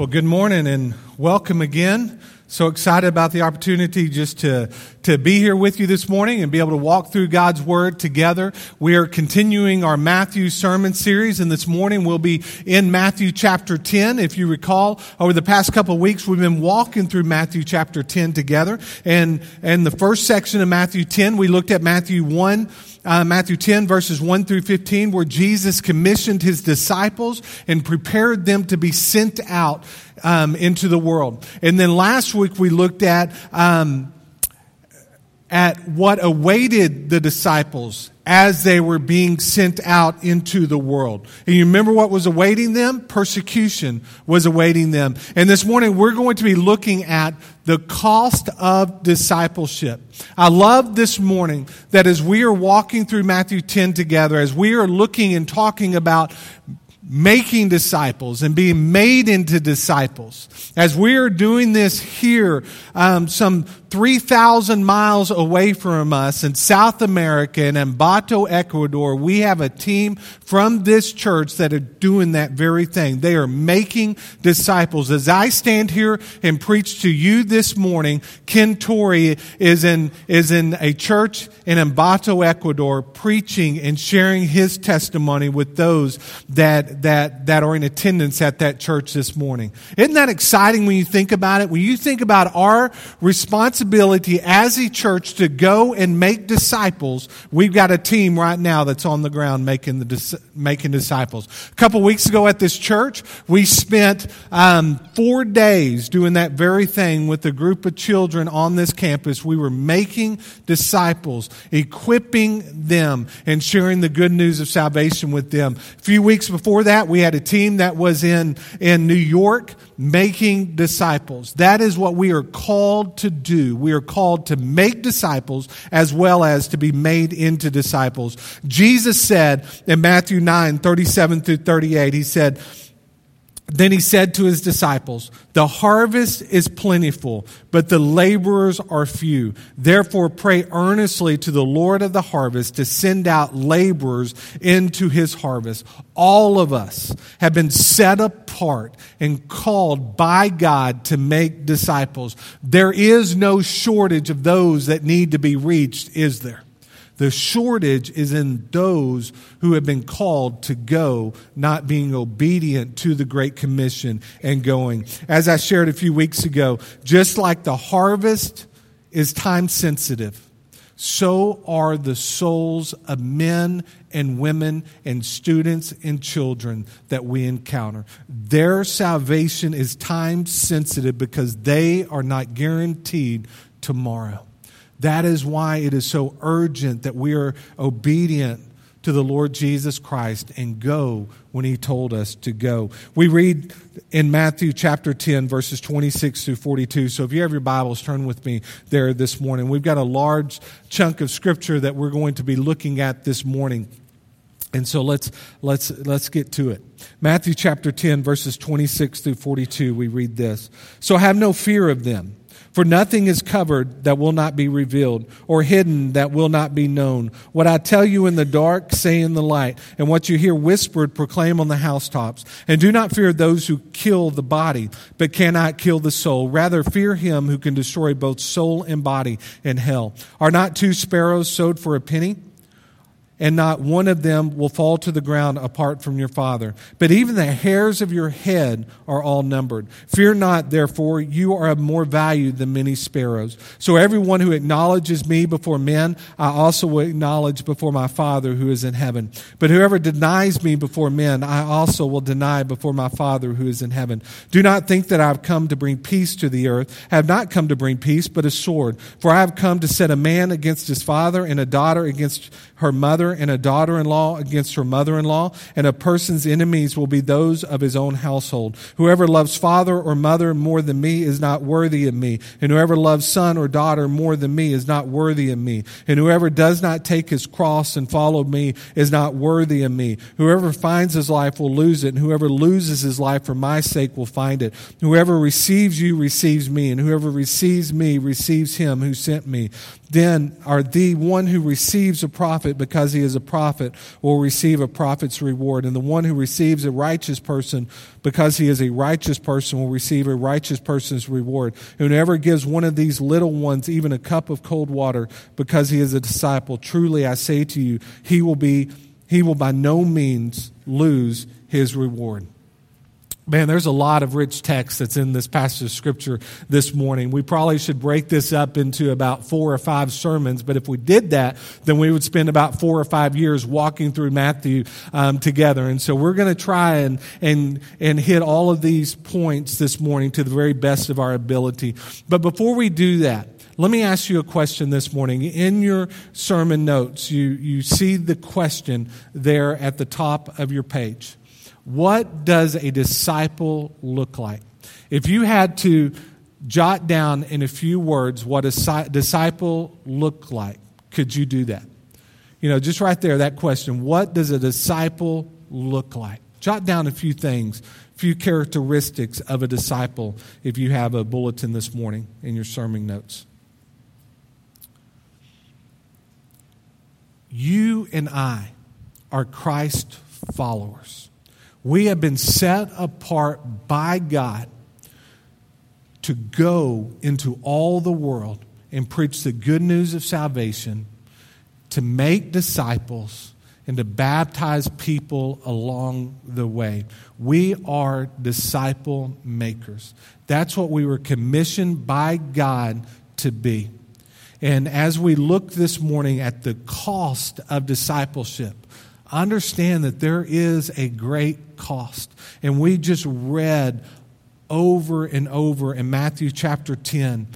Well, good morning and welcome again. So excited about the opportunity just to, to be here with you this morning and be able to walk through God's Word together. We are continuing our Matthew sermon series and this morning we'll be in Matthew chapter 10. If you recall, over the past couple of weeks we've been walking through Matthew chapter 10 together. And, and the first section of Matthew 10, we looked at Matthew 1 uh, Matthew 10, verses 1 through 15, where Jesus commissioned his disciples and prepared them to be sent out um, into the world. And then last week we looked at. Um, at what awaited the disciples as they were being sent out into the world. And you remember what was awaiting them? Persecution was awaiting them. And this morning we're going to be looking at the cost of discipleship. I love this morning that as we are walking through Matthew 10 together, as we are looking and talking about making disciples and being made into disciples. As we are doing this here, um, some 3,000 miles away from us in South America in Ambato, Ecuador, we have a team from this church that are doing that very thing. They are making disciples. As I stand here and preach to you this morning, Ken Torrey is in, is in a church in Ambato, Ecuador, preaching and sharing his testimony with those that, that, that are in attendance at that church this morning. Isn't that exciting when you think about it? When you think about our responsibility as a church to go and make disciples. We've got a team right now that's on the ground making the making disciples. A couple weeks ago at this church, we spent um, four days doing that very thing with a group of children on this campus. We were making disciples, equipping them, and sharing the good news of salvation with them. A few weeks before that, we had a team that was in in New York making disciples. That is what we are called to do. We are called to make disciples as well as to be made into disciples. Jesus said in Matthew 9, 37 through 38, he said, then he said to his disciples, The harvest is plentiful, but the laborers are few. Therefore, pray earnestly to the Lord of the harvest to send out laborers into his harvest. All of us have been set apart and called by God to make disciples. There is no shortage of those that need to be reached, is there? The shortage is in those who have been called to go, not being obedient to the Great Commission and going. As I shared a few weeks ago, just like the harvest is time sensitive, so are the souls of men and women and students and children that we encounter. Their salvation is time sensitive because they are not guaranteed tomorrow. That is why it is so urgent that we are obedient to the Lord Jesus Christ and go when he told us to go. We read in Matthew chapter 10, verses 26 through 42. So if you have your Bibles, turn with me there this morning. We've got a large chunk of scripture that we're going to be looking at this morning. And so let's, let's, let's get to it. Matthew chapter 10, verses 26 through 42, we read this. So have no fear of them. For nothing is covered that will not be revealed, or hidden that will not be known. What I tell you in the dark, say in the light, and what you hear whispered, proclaim on the housetops. And do not fear those who kill the body, but cannot kill the soul. Rather, fear him who can destroy both soul and body in hell. Are not two sparrows sowed for a penny? And not one of them will fall to the ground apart from your Father. But even the hairs of your head are all numbered. Fear not, therefore, you are of more value than many sparrows. So everyone who acknowledges me before men, I also will acknowledge before my Father who is in heaven. But whoever denies me before men, I also will deny before my Father who is in heaven. Do not think that I have come to bring peace to the earth. I have not come to bring peace, but a sword. For I have come to set a man against his father and a daughter against her mother and a daughter in law against her mother in law, and a person's enemies will be those of his own household. Whoever loves father or mother more than me is not worthy of me, and whoever loves son or daughter more than me is not worthy of me. And whoever does not take his cross and follow me is not worthy of me. Whoever finds his life will lose it, and whoever loses his life for my sake will find it. Whoever receives you receives me, and whoever receives me receives him who sent me. Then are the one who receives a prophet because he he is a prophet will receive a prophet's reward. And the one who receives a righteous person because he is a righteous person will receive a righteous person's reward. Whoever gives one of these little ones even a cup of cold water because he is a disciple, truly I say to you, he will be he will by no means lose his reward. Man, there's a lot of rich text that's in this passage of scripture this morning. We probably should break this up into about four or five sermons, but if we did that, then we would spend about four or five years walking through Matthew um, together. And so we're going to try and, and, and hit all of these points this morning to the very best of our ability. But before we do that, let me ask you a question this morning. In your sermon notes, you, you see the question there at the top of your page. What does a disciple look like? If you had to jot down in a few words what a disciple looked like, could you do that? You know, just right there, that question what does a disciple look like? Jot down a few things, a few characteristics of a disciple if you have a bulletin this morning in your sermon notes. You and I are Christ followers. We have been set apart by God to go into all the world and preach the good news of salvation, to make disciples, and to baptize people along the way. We are disciple makers. That's what we were commissioned by God to be. And as we look this morning at the cost of discipleship, understand that there is a great cost. And we just read over and over in Matthew chapter 10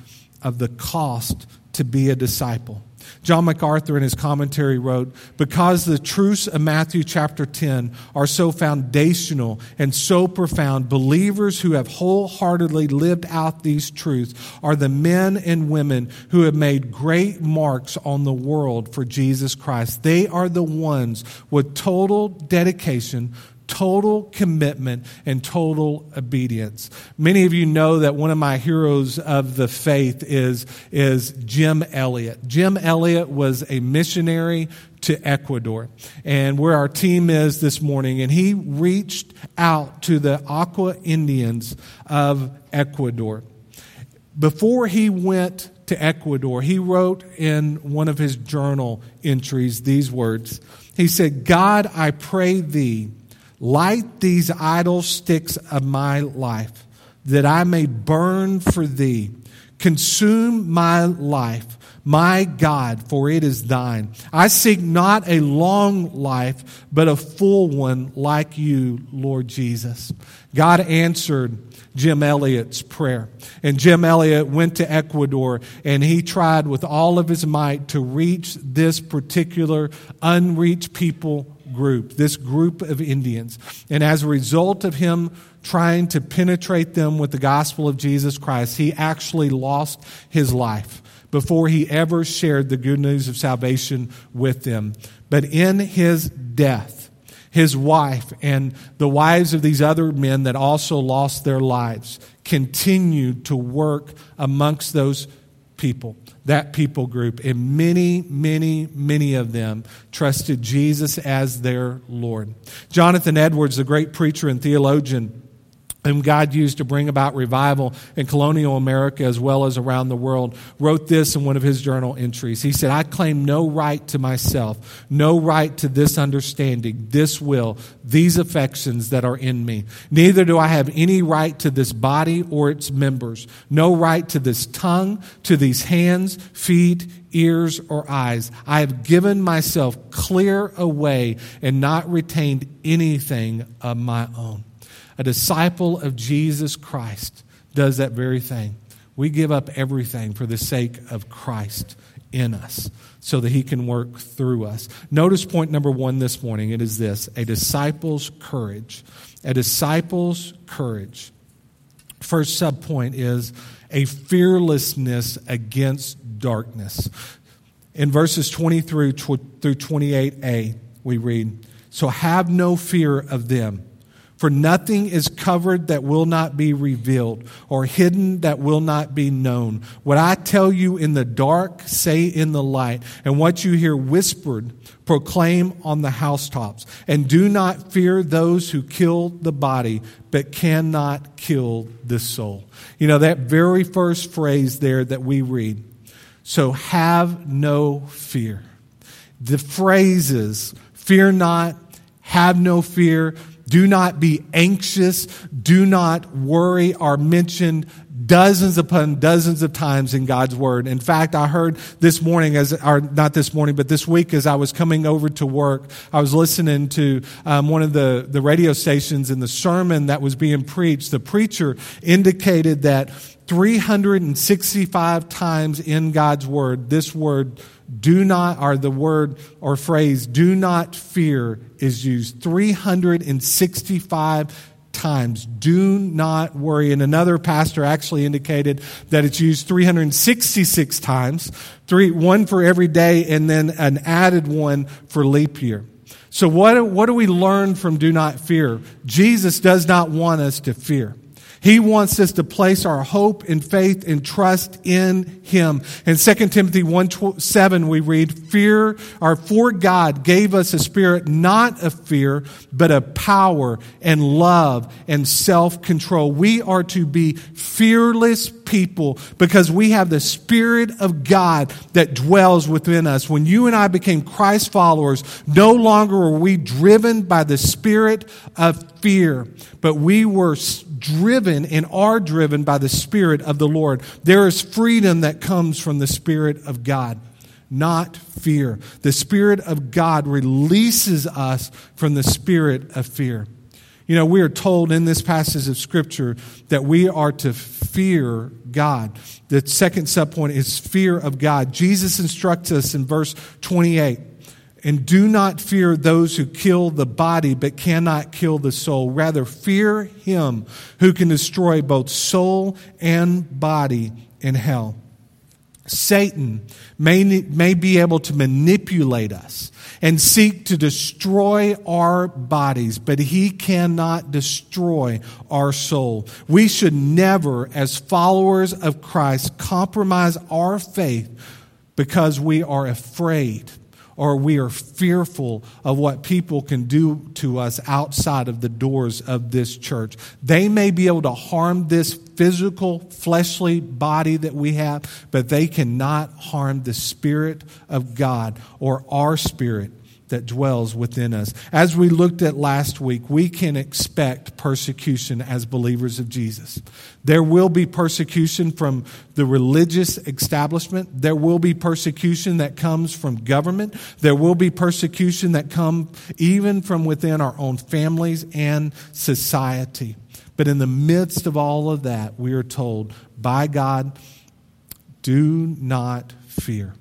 of the cost to be a disciple. John MacArthur in his commentary wrote, Because the truths of Matthew chapter 10 are so foundational and so profound, believers who have wholeheartedly lived out these truths are the men and women who have made great marks on the world for Jesus Christ. They are the ones with total dedication total commitment and total obedience. Many of you know that one of my heroes of the faith is, is Jim Elliot. Jim Elliot was a missionary to Ecuador and where our team is this morning and he reached out to the Auca Indians of Ecuador. Before he went to Ecuador, he wrote in one of his journal entries these words. He said, God, I pray thee, Light these idle sticks of my life, that I may burn for thee. Consume my life, my God, for it is thine. I seek not a long life, but a full one like you, Lord Jesus. God answered Jim Elliot's prayer. And Jim Elliot went to Ecuador and he tried with all of his might to reach this particular unreached people group, this group of Indians. And as a result of him trying to penetrate them with the gospel of Jesus Christ, he actually lost his life before he ever shared the good news of salvation with them. But in his death, his wife and the wives of these other men that also lost their lives continued to work amongst those people that people group. And many, many, many of them trusted Jesus as their Lord. Jonathan Edwards, the great preacher and theologian, whom God used to bring about revival in colonial America as well as around the world, wrote this in one of his journal entries. He said, I claim no right to myself, no right to this understanding, this will, these affections that are in me. Neither do I have any right to this body or its members, no right to this tongue, to these hands, feet, ears, or eyes. I have given myself clear away and not retained anything of my own. A disciple of Jesus Christ does that very thing. We give up everything for the sake of Christ in us so that he can work through us. Notice point number one this morning it is this a disciple's courage. A disciple's courage. First subpoint is a fearlessness against darkness. In verses 20 through, through 28a, we read, So have no fear of them For nothing is covered that will not be revealed, or hidden that will not be known. What I tell you in the dark, say in the light, and what you hear whispered, proclaim on the housetops. And do not fear those who kill the body, but cannot kill the soul. You know, that very first phrase there that we read. So have no fear. The phrases, fear not, have no fear, do not be anxious. Do not worry are mentioned dozens upon dozens of times in God's word. In fact, I heard this morning as, or not this morning, but this week as I was coming over to work, I was listening to um, one of the, the radio stations and the sermon that was being preached. The preacher indicated that 365 times in God's word, this word do not, or the word or phrase, do not fear is used 365 times. Do not worry. And another pastor actually indicated that it's used 366 times, three, one for every day, and then an added one for leap year. So what, what do we learn from do not fear? Jesus does not want us to fear. He wants us to place our hope and faith and trust in Him. In 2 Timothy 1 7, we read, Fear, or for God gave us a spirit not of fear, but of power and love and self control. We are to be fearless people because we have the Spirit of God that dwells within us. When you and I became Christ followers, no longer were we driven by the spirit of fear, but we were driven and are driven by the Spirit of the Lord. There is freedom that comes from the Spirit of God, not fear. The Spirit of God releases us from the spirit of fear. You know, we are told in this passage of Scripture that we are to fear God. The second subpoint is fear of God. Jesus instructs us in verse 28 and do not fear those who kill the body but cannot kill the soul. Rather, fear him who can destroy both soul and body in hell. Satan may, may be able to manipulate us and seek to destroy our bodies, but he cannot destroy our soul. We should never, as followers of Christ, compromise our faith because we are afraid or we are fearful of what people can do to us outside of the doors of this church. They may be able to harm this physical, fleshly body that we have, but they cannot harm the Spirit of God or our spirit that dwells within us. As we looked at last week, we can expect persecution as believers of Jesus. There will be persecution from the religious establishment. There will be persecution that comes from government. There will be persecution that come even from within our own families and society. But in the midst of all of that, we are told by God, do not fear.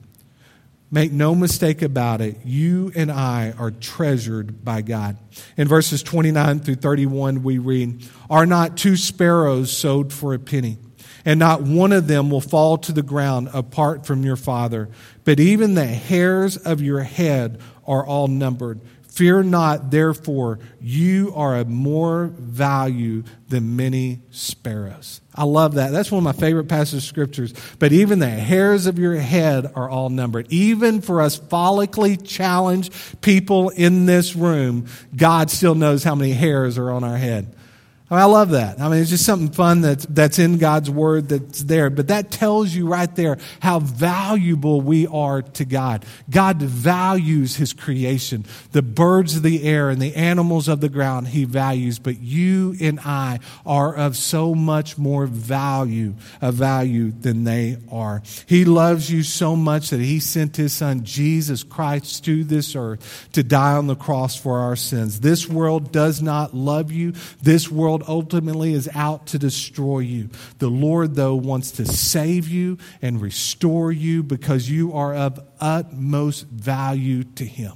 Make no mistake about it, you and I are treasured by God. In verses 29 through 31, we read, Are not two sparrows sowed for a penny? And not one of them will fall to the ground apart from your Father. But even the hairs of your head are all numbered. Fear not, therefore, you are of more value than many sparrows. I love that. That's one of my favorite passages of scriptures. But even the hairs of your head are all numbered. Even for us follically challenged people in this room, God still knows how many hairs are on our head. Oh, I love that. I mean, it's just something fun that's, that's in God's word that's there. But that tells you right there how valuable we are to God. God values his creation. The birds of the air and the animals of the ground he values. But you and I are of so much more value, a value than they are. He loves you so much that he sent his son, Jesus Christ, to this earth to die on the cross for our sins. This world does not love you. This ultimately is out to destroy you. The Lord, though, wants to save you and restore you because you are of utmost value to Him.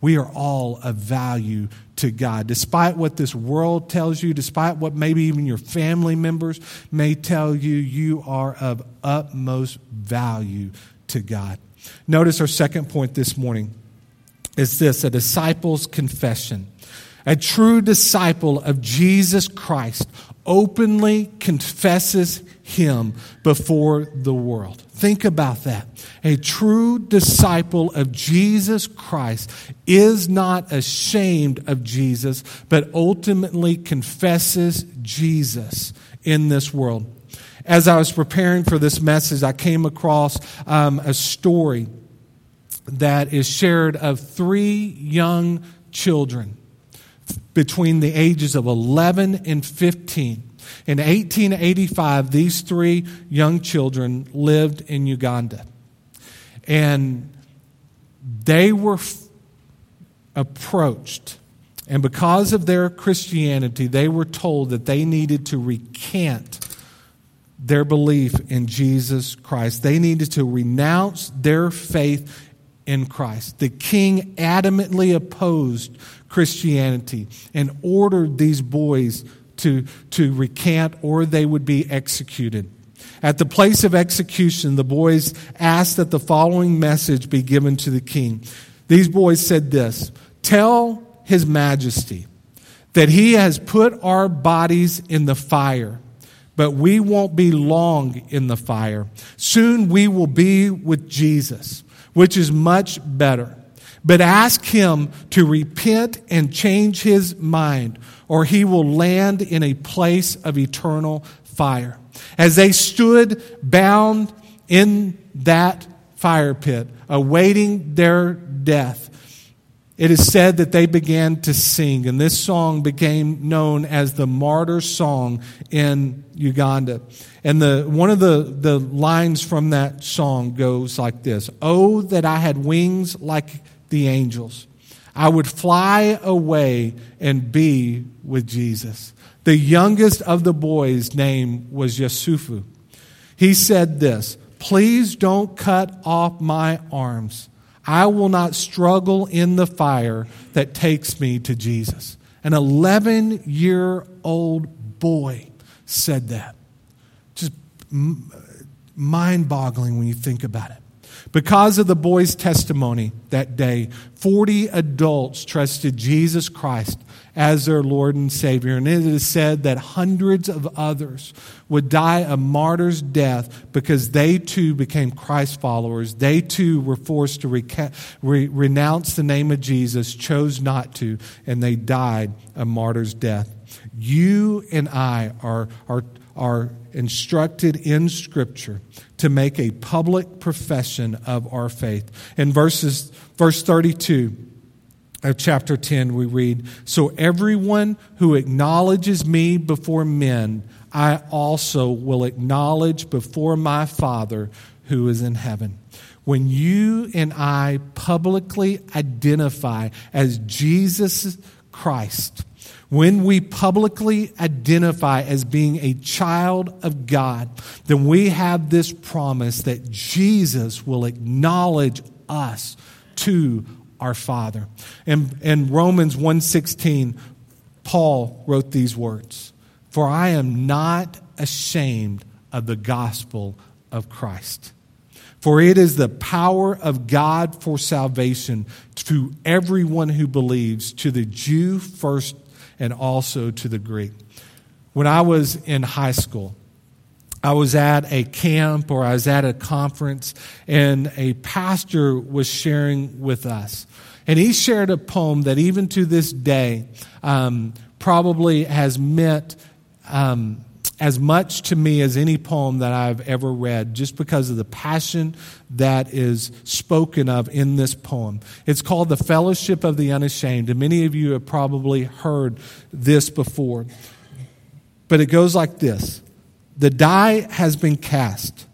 We are all of value to God. Despite what this world tells you, despite what maybe even your family members may tell you, you are of utmost value to God. Notice our second point this morning is this a disciple's confession A true disciple of Jesus Christ openly confesses him before the world. Think about that. A true disciple of Jesus Christ is not ashamed of Jesus, but ultimately confesses Jesus in this world. As I was preparing for this message, I came across um, a story that is shared of three young children between the ages of 11 and 15. In 1885, these three young children lived in Uganda. And they were f- approached. And because of their Christianity, they were told that they needed to recant their belief in Jesus Christ. They needed to renounce their faith in Christ. The king adamantly opposed Christianity and ordered these boys to, to recant or they would be executed. At the place of execution, the boys asked that the following message be given to the king. These boys said this Tell his majesty that he has put our bodies in the fire, but we won't be long in the fire. Soon we will be with Jesus, which is much better. But ask him to repent and change his mind, or he will land in a place of eternal fire. As they stood bound in that fire pit, awaiting their death, it is said that they began to sing, and this song became known as the martyr song in Uganda. And the, one of the, the lines from that song goes like this Oh, that I had wings like the angels. I would fly away and be with Jesus. The youngest of the boys' name was Yusufu. He said this Please don't cut off my arms. I will not struggle in the fire that takes me to Jesus. An 11 year old boy said that. Just mind boggling when you think about it. Because of the boy's testimony that day, 40 adults trusted Jesus Christ as their Lord and Savior. And it is said that hundreds of others would die a martyr's death because they too became Christ followers. They too were forced to reca- re- renounce the name of Jesus, chose not to, and they died a martyr's death. You and I are, are, are instructed in Scripture to make a public profession of our faith. In verses, verse 32 of chapter 10, we read So everyone who acknowledges me before men, I also will acknowledge before my Father who is in heaven. When you and I publicly identify as Jesus Christ, when we publicly identify as being a child of God, then we have this promise that Jesus will acknowledge us to our Father. And in Romans 1:16, Paul wrote these words, "For I am not ashamed of the gospel of Christ." For it is the power of God for salvation to everyone who believes, to the Jew first and also to the Greek. When I was in high school, I was at a camp or I was at a conference, and a pastor was sharing with us. And he shared a poem that, even to this day, um, probably has meant um, as much to me as any poem that I've ever read, just because of the passion that is spoken of in this poem. It's called The Fellowship of the Unashamed, and many of you have probably heard this before. But it goes like this The die has been cast.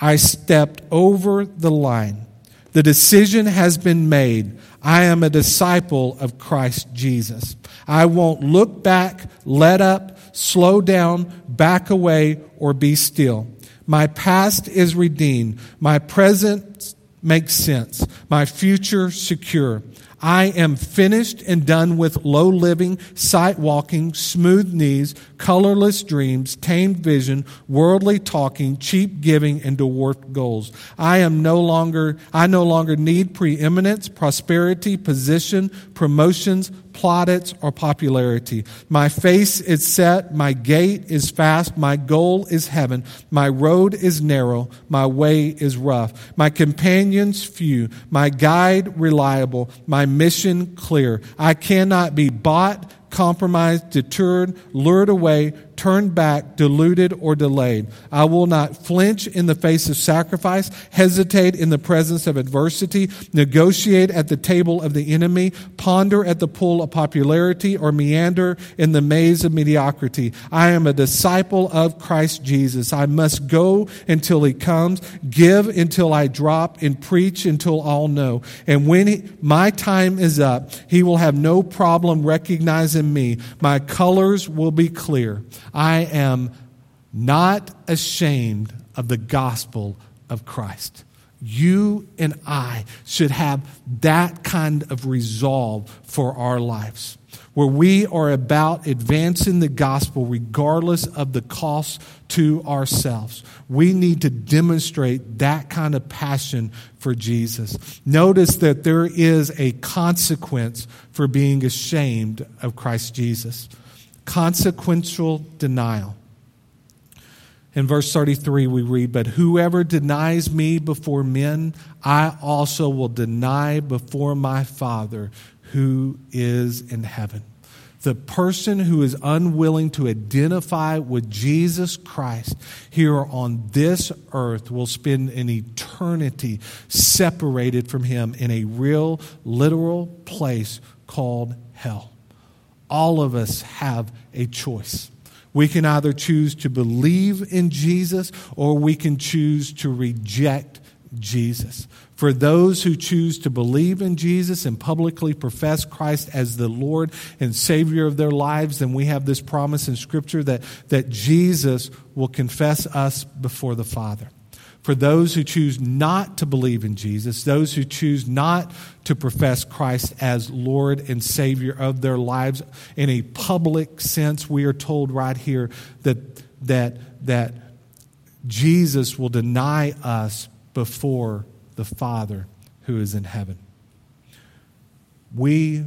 I stepped over the line. The decision has been made. I am a disciple of Christ Jesus. I won't look back, let up, slow down, back away, or be still. My past is redeemed. My present makes sense. My future secure. I am finished and done with low living, sight walking, smooth knees, colorless dreams, tamed vision, worldly talking, cheap giving, and dwarfed goals. I am no longer, I no longer need preeminence, prosperity, position, promotions, plaudits, or popularity. My face is set, my gait is fast, my goal is heaven, my road is narrow, my way is rough, my companions few, my guide reliable, my mission clear. I cannot be bought, compromised, deterred, lured away, turned back, deluded, or delayed. I will not flinch in the face of sacrifice, hesitate in the presence of adversity, negotiate at the table of the enemy, ponder at the pool of popularity, or meander in the maze of mediocrity. I am a disciple of Christ Jesus. I must go until he comes, give until I drop, and preach until all know. And when he, my time is up, he will have no problem recognizing me. My colors will be clear. I am not ashamed of the gospel of Christ. You and I should have that kind of resolve for our lives, where we are about advancing the gospel regardless of the cost to ourselves. We need to demonstrate that kind of passion for Jesus. Notice that there is a consequence for being ashamed of Christ Jesus consequential denial. In verse 33, we read, But whoever denies me before men, I also will deny before my Father who is in heaven. The person who is unwilling to identify with Jesus Christ here on this earth will spend an eternity separated from him in a real, literal place called hell all of us have a choice. We can either choose to believe in Jesus or we can choose to reject Jesus. For those who choose to believe in Jesus and publicly profess Christ as the Lord and Savior of their lives, then we have this promise in Scripture that, that Jesus will confess us before the Father for those who choose not to believe in Jesus, those who choose not to profess Christ as Lord and Savior of their lives in a public sense, we are told right here that, that, that Jesus will deny us before the Father who is in heaven. We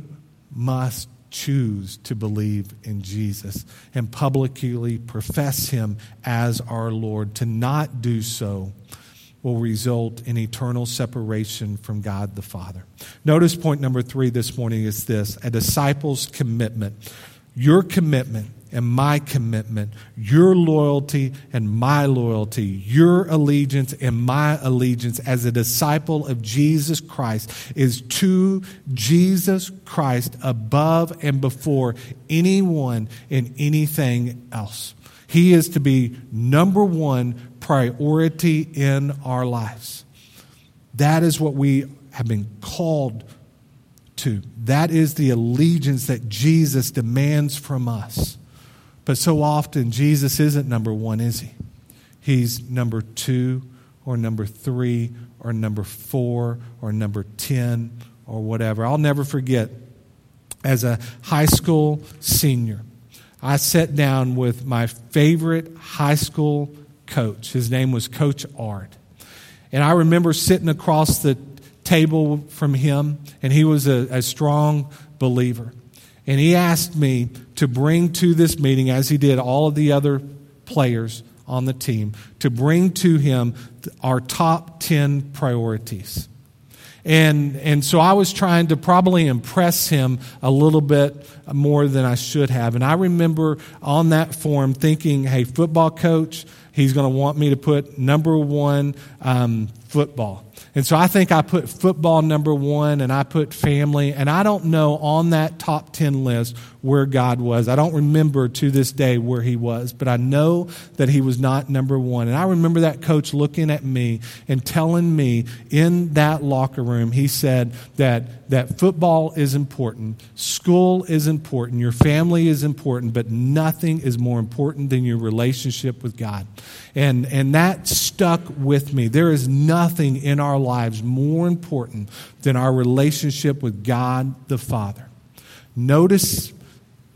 must choose to believe in Jesus and publicly profess him as our Lord. To not do so will result in eternal separation from God the Father. Notice point number three this morning is this a disciple's commitment. Your commitment and my commitment, your loyalty and my loyalty, your allegiance and my allegiance as a disciple of Jesus Christ is to Jesus Christ above and before anyone and anything else. He is to be number one priority in our lives. That is what we have been called to. That is the allegiance that Jesus demands from us. But so often, Jesus isn't number one, is he? He's number two, or number three, or number four, or number 10, or whatever. I'll never forget, as a high school senior, I sat down with my favorite high school coach. His name was Coach Art. And I remember sitting across the table from him, and he was a, a strong believer. And he asked me to bring to this meeting, as he did all of the other players on the team, to bring to him our top 10 priorities. And, and so I was trying to probably impress him a little bit more than I should have. And I remember on that form thinking, hey, football coach, he's going to want me to put number one um, football. And so I think I put football number one and I put family. And I don't know on that top 10 list where God was. I don't remember to this day where he was, but I know that he was not number one. And I remember that coach looking at me and telling me in that locker room, he said that, that football is important, school is important, your family is important, but nothing is more important than your relationship with God. And, and that stuck with me. There is nothing in our lives more important than our relationship with God the Father. Notice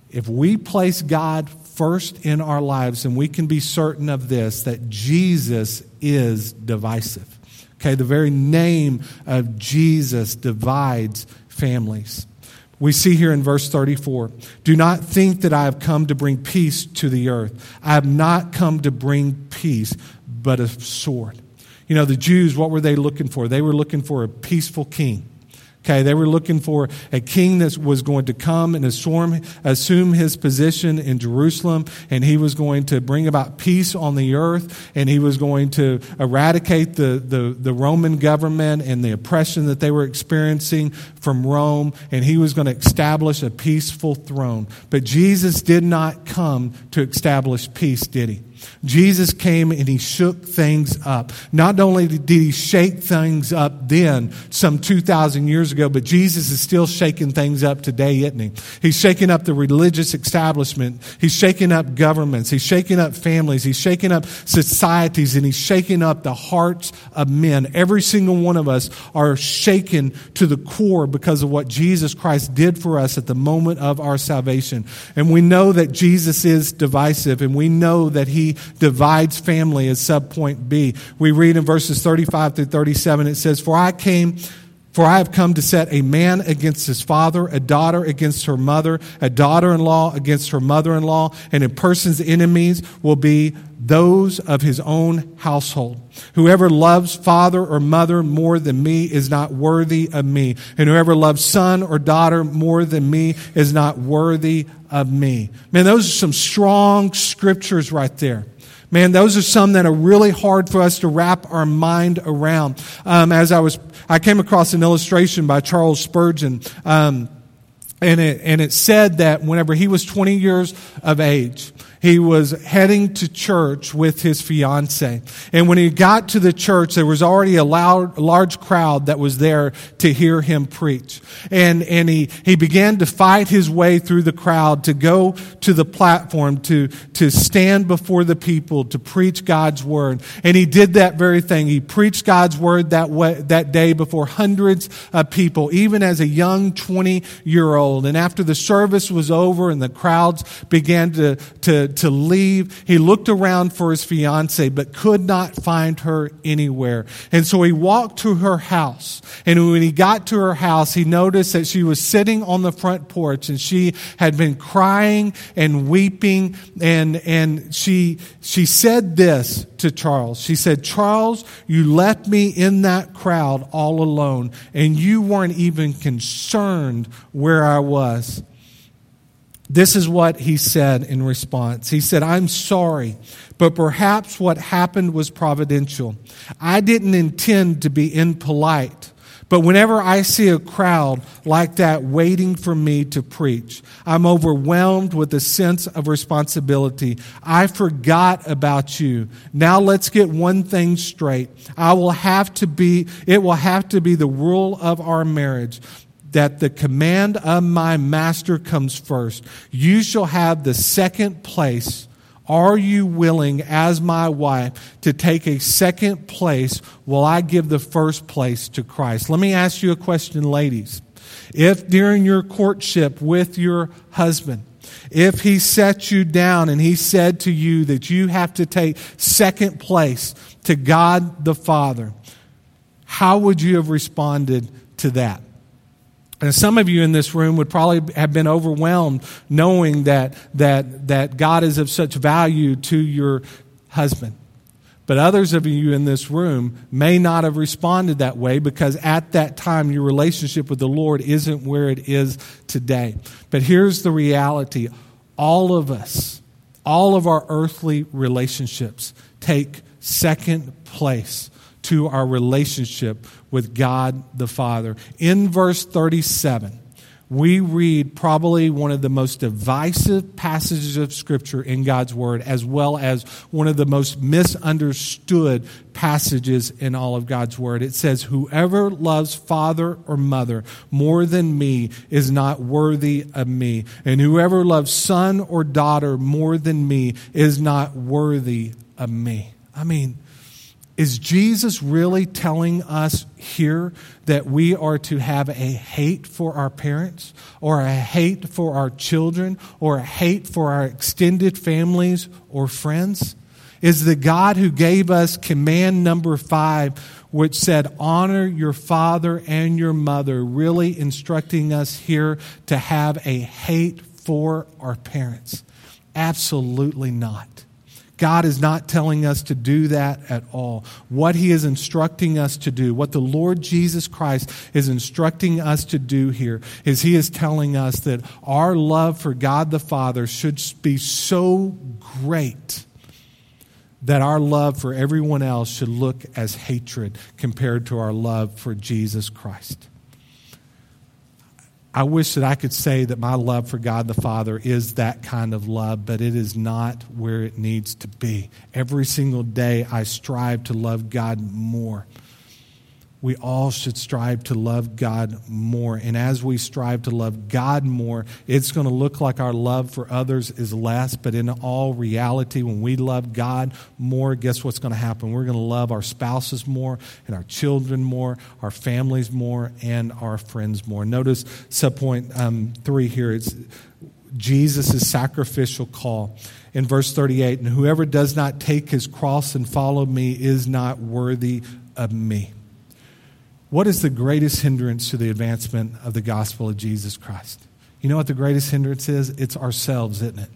if we place God first in our lives, and we can be certain of this that Jesus is divisive. Okay, the very name of Jesus divides families. We see here in verse 34 Do not think that I have come to bring peace to the earth. I have not come to bring peace, but a sword. You know, the Jews, what were they looking for? They were looking for a peaceful king. Okay, they were looking for a king that was going to come and assume, assume his position in Jerusalem, and he was going to bring about peace on the earth, and he was going to eradicate the, the, the Roman government and the oppression that they were experiencing from Rome, and he was going to establish a peaceful throne. But Jesus did not come to establish peace, did he? Jesus came and he shook things up. Not only did he shake things up then, some 2,000 years ago, but Jesus is still shaking things up today, isn't he? He's shaking up the religious establishment. He's shaking up governments. He's shaking up families. He's shaking up societies and he's shaking up the hearts of men. Every single one of us are shaken to the core because of what Jesus Christ did for us at the moment of our salvation. And we know that Jesus is divisive and we know that he divides family as subpoint B. We read in verses 35 through 37, it says, For I came for I have come to set a man against his father, a daughter against her mother, a daughter in law against her mother in law, and a person's enemies will be those of his own household. Whoever loves father or mother more than me is not worthy of me, and whoever loves son or daughter more than me is not worthy of me. Man, those are some strong scriptures right there. Man, those are some that are really hard for us to wrap our mind around. Um, as I was, I came across an illustration by Charles Spurgeon, um, and it and it said that whenever he was 20 years of age, he was heading to church with his fiance. And when he got to the church, there was already a loud, large crowd that was there to hear him preach. And, and he, he began to fight his way through the crowd to go to the platform, to, to stand before the people, to preach God's word. And he did that very thing. He preached God's word that way, that day before hundreds of people, even as a young 20 year old. And after the service was over and the crowds began to, to, to leave. He looked around for his fiance, but could not find her anywhere. And so he walked to her house. And when he got to her house, he noticed that she was sitting on the front porch and she had been crying and weeping. And, and she, she said this to Charles. She said, Charles, you left me in that crowd all alone and you weren't even concerned where I was. This is what he said in response. He said, I'm sorry, but perhaps what happened was providential. I didn't intend to be impolite, but whenever I see a crowd like that waiting for me to preach, I'm overwhelmed with a sense of responsibility. I forgot about you. Now let's get one thing straight. I will have to be, it will have to be the rule of our marriage that the command of my master comes first. You shall have the second place. Are you willing, as my wife, to take a second place while I give the first place to Christ? Let me ask you a question, ladies. If during your courtship with your husband, if he set you down and he said to you that you have to take second place to God the Father, how would you have responded to that? And some of you in this room would probably have been overwhelmed knowing that, that, that God is of such value to your husband. But others of you in this room may not have responded that way because at that time your relationship with the Lord isn't where it is today. But here's the reality all of us, all of our earthly relationships take second place to our relationship with God the Father. In verse 37, we read probably one of the most divisive passages of Scripture in God's Word, as well as one of the most misunderstood passages in all of God's Word. It says, Whoever loves father or mother more than me is not worthy of me, and whoever loves son or daughter more than me is not worthy of me. I mean, Is Jesus really telling us here that we are to have a hate for our parents, or a hate for our children, or a hate for our extended families or friends? Is the God who gave us command number five, which said, Honor your father and your mother, really instructing us here to have a hate for our parents? Absolutely not. God is not telling us to do that at all. What He is instructing us to do, what the Lord Jesus Christ is instructing us to do here, is He is telling us that our love for God the Father should be so great that our love for everyone else should look as hatred compared to our love for Jesus Christ. I wish that I could say that my love for God the Father is that kind of love, but it is not where it needs to be. Every single day, I strive to love God more we all should strive to love God more. And as we strive to love God more, it's going to look like our love for others is less. But in all reality, when we love God more, guess what's going to happen? We're going to love our spouses more, and our children more, our families more, and our friends more. Notice subpoint um, three here. It's Jesus' sacrificial call. In verse 38, and whoever does not take his cross and follow me is not worthy of me. What is the greatest hindrance to the advancement of the gospel of Jesus Christ? You know what the greatest hindrance is? It's ourselves, isn't it?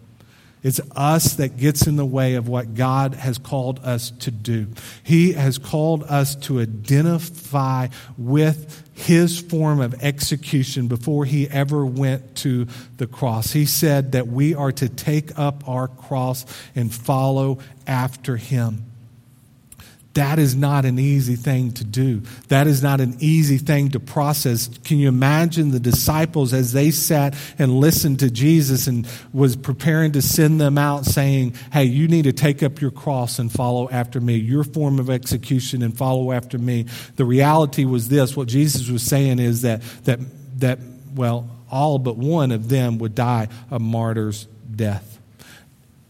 It's us that gets in the way of what God has called us to do. He has called us to identify with his form of execution before he ever went to the cross. He said that we are to take up our cross and follow after him. That is not an easy thing to do. That is not an easy thing to process. Can you imagine the disciples as they sat and listened to Jesus and was preparing to send them out saying, Hey, you need to take up your cross and follow after me, your form of execution and follow after me. The reality was this what Jesus was saying is that, that, that well, all but one of them would die a martyr's death.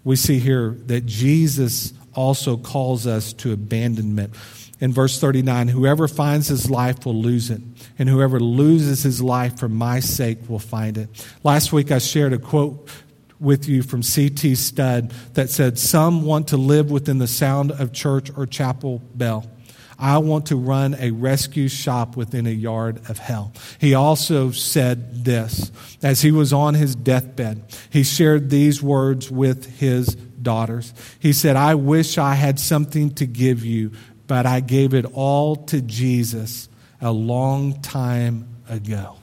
We see here that Jesus also calls us to abandonment. In verse 39, whoever finds his life will lose it, and whoever loses his life for my sake will find it. Last week I shared a quote with you from C.T. Studd that said, Some want to live within the sound of church or chapel bell. I want to run a rescue shop within a yard of hell. He also said this as he was on his deathbed. He shared these words with his daughters. He said, I wish I had something to give you, but I gave it all to Jesus a long time ago.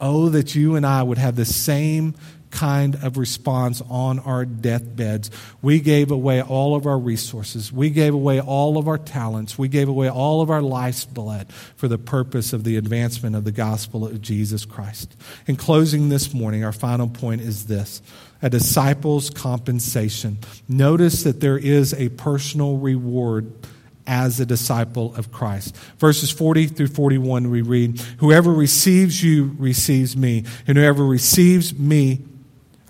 Oh, that you and I would have the same kind of response on our deathbeds. We gave away all of our resources. We gave away all of our talents. We gave away all of our life's blood for the purpose of the advancement of the gospel of Jesus Christ. In closing this morning, our final point is this a disciple's compensation. Notice that there is a personal reward as a disciple of Christ. Verses 40 through 41, we read, Whoever receives you receives me, and whoever receives me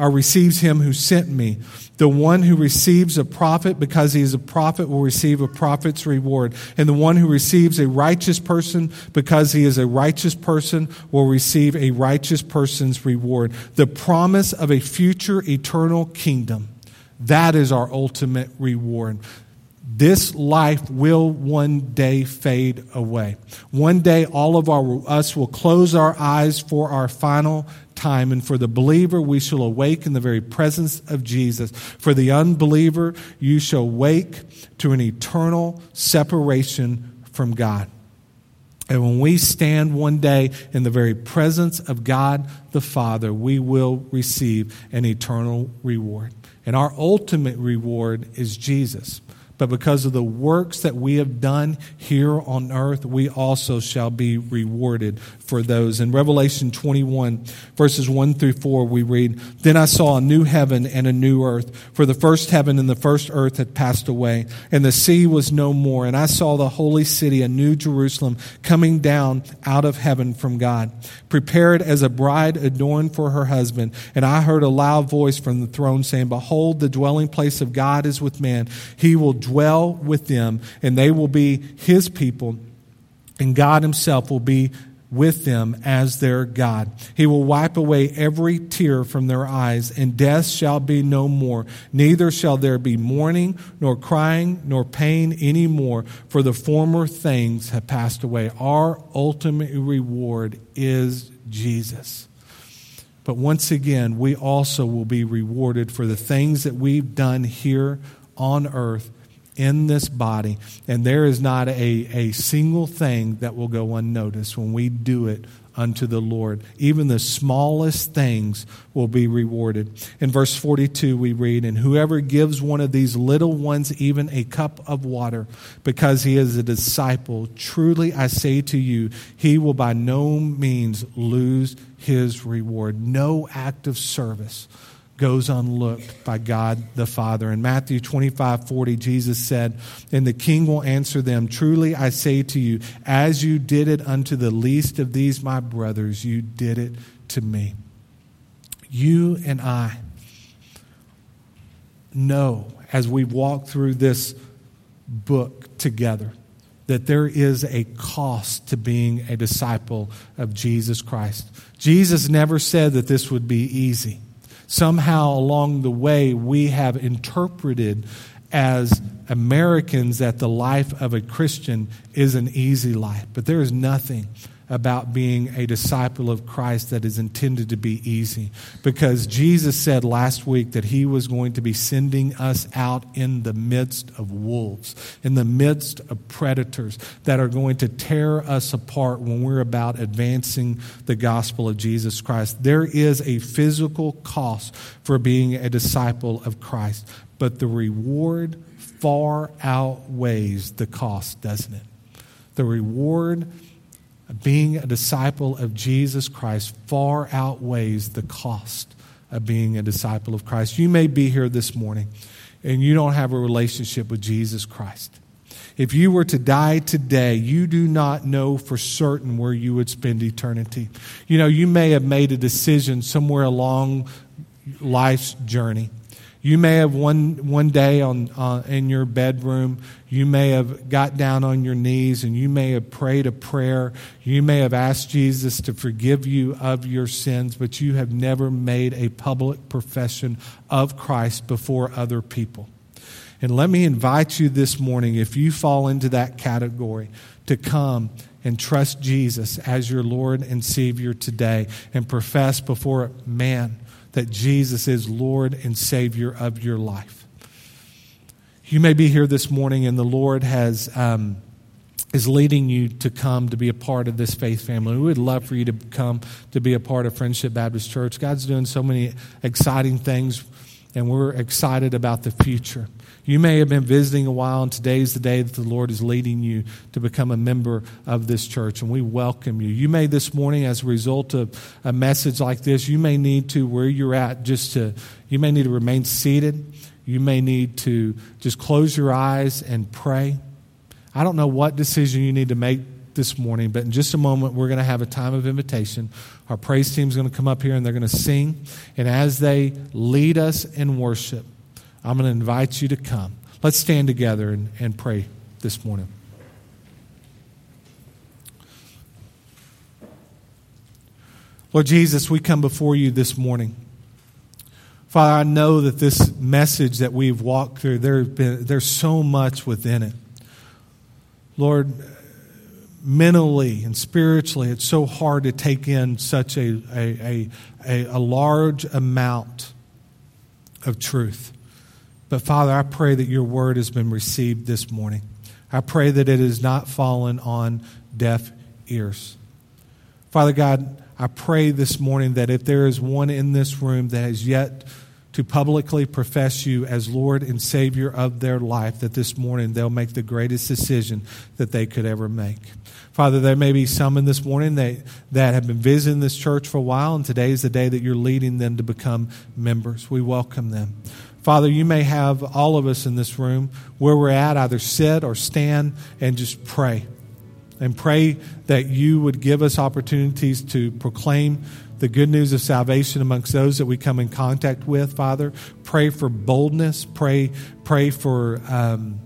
or receives him who sent me. The one who receives a prophet because he is a prophet will receive a prophet's reward. And the one who receives a righteous person because he is a righteous person will receive a righteous person's reward. The promise of a future eternal kingdom. That is our ultimate reward. This life will one day fade away. One day, all of our, us will close our eyes for our final time. And for the believer, we shall awake in the very presence of Jesus. For the unbeliever, you shall wake to an eternal separation from God. And when we stand one day in the very presence of God the Father, we will receive an eternal reward. And our ultimate reward is Jesus but because of the works that we have done here on earth, we also shall be rewarded for those. In Revelation 21, verses 1 through 4, we read, Then I saw a new heaven and a new earth, for the first heaven and the first earth had passed away, and the sea was no more. And I saw the holy city, a new Jerusalem, coming down out of heaven from God, prepared as a bride adorned for her husband. And I heard a loud voice from the throne saying, Behold, the dwelling place of God is with man. He will with them, and they will be his people, and God himself will be with them as their God. He will wipe away every tear from their eyes, and death shall be no more. Neither shall there be mourning, nor crying, nor pain any more, for the former things have passed away. Our ultimate reward is Jesus. But once again, we also will be rewarded for the things that we've done here on earth in this body, and there is not a, a single thing that will go unnoticed when we do it unto the Lord. Even the smallest things will be rewarded. In verse 42, we read, And whoever gives one of these little ones even a cup of water, because he is a disciple, truly I say to you, he will by no means lose his reward. No act of service goes unlooked by God the Father. In Matthew 25 40, Jesus said, And the king will answer them, Truly I say to you, as you did it unto the least of these my brothers, you did it to me. You and I know as we walk through this book together that there is a cost to being a disciple of Jesus Christ. Jesus never said that this would be easy somehow along the way we have interpreted as Americans that the life of a Christian is an easy life. But there is nothing about being a disciple of Christ that is intended to be easy. Because Jesus said last week that he was going to be sending us out in the midst of wolves, in the midst of predators that are going to tear us apart when we're about advancing the gospel of Jesus Christ. There is a physical cost for being a disciple of Christ, but the reward far outweighs the cost, doesn't it? The reward being a disciple of Jesus Christ far outweighs the cost of being a disciple of Christ. You may be here this morning and you don't have a relationship with Jesus Christ. If you were to die today, you do not know for certain where you would spend eternity. You know, you may have made a decision somewhere along life's journey you may have one, one day on, uh, in your bedroom, you may have got down on your knees and you may have prayed a prayer. You may have asked Jesus to forgive you of your sins, but you have never made a public profession of Christ before other people. And let me invite you this morning, if you fall into that category, to come and trust Jesus as your Lord and Savior today and profess before man that Jesus is Lord and Savior of your life. You may be here this morning and the Lord has. Um, is leading you to come to be a part of this faith family. We would love for you to come to be a part of Friendship Baptist Church. God's doing so many exciting things, and we're excited about the future. You may have been visiting a while, and today is the day that the Lord is leading you to become a member of this church, and we welcome you. You may this morning, as a result of a message like this, you may need to, where you're at, just to, you may need to remain seated. You may need to just close your eyes and pray. I don't know what decision you need to make this morning, but in just a moment, we're going to have a time of invitation. Our praise team is going to come up here and they're going to sing. And as they lead us in worship, I'm going to invite you to come. Let's stand together and, and pray this morning. Lord Jesus, we come before you this morning. Father, I know that this message that we've walked through, there been, there's so much within it. Lord, mentally and spiritually, it's so hard to take in such a, a, a, a large amount of truth. But Father, I pray that your word has been received this morning. I pray that it has not fallen on deaf ears. Father God, I pray this morning that if there is one in this room that has yet to publicly profess you as Lord and Savior of their life, that this morning they'll make the greatest decision that they could ever make. Father, there may be some in this morning that, that have been visiting this church for a while, and today is the day that you're leading them to become members. We welcome them. Father, you may have all of us in this room where we're at, either sit or stand and just pray. And pray that you would give us opportunities to proclaim the good news of salvation amongst those that we come in contact with, Father. Pray for boldness. Pray, pray for um,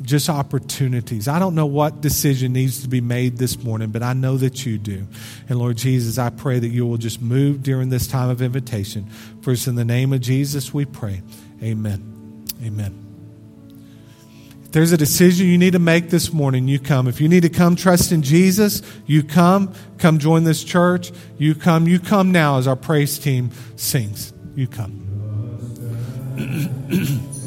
just opportunities. I don't know what decision needs to be made this morning, but I know that you do. And Lord Jesus, I pray that you will just move during this time of invitation. For it's in the name of Jesus, we pray. Amen. Amen. If there's a decision you need to make this morning, you come. If you need to come trust in Jesus, you come. Come join this church. You come. You come now as our praise team sings. You come.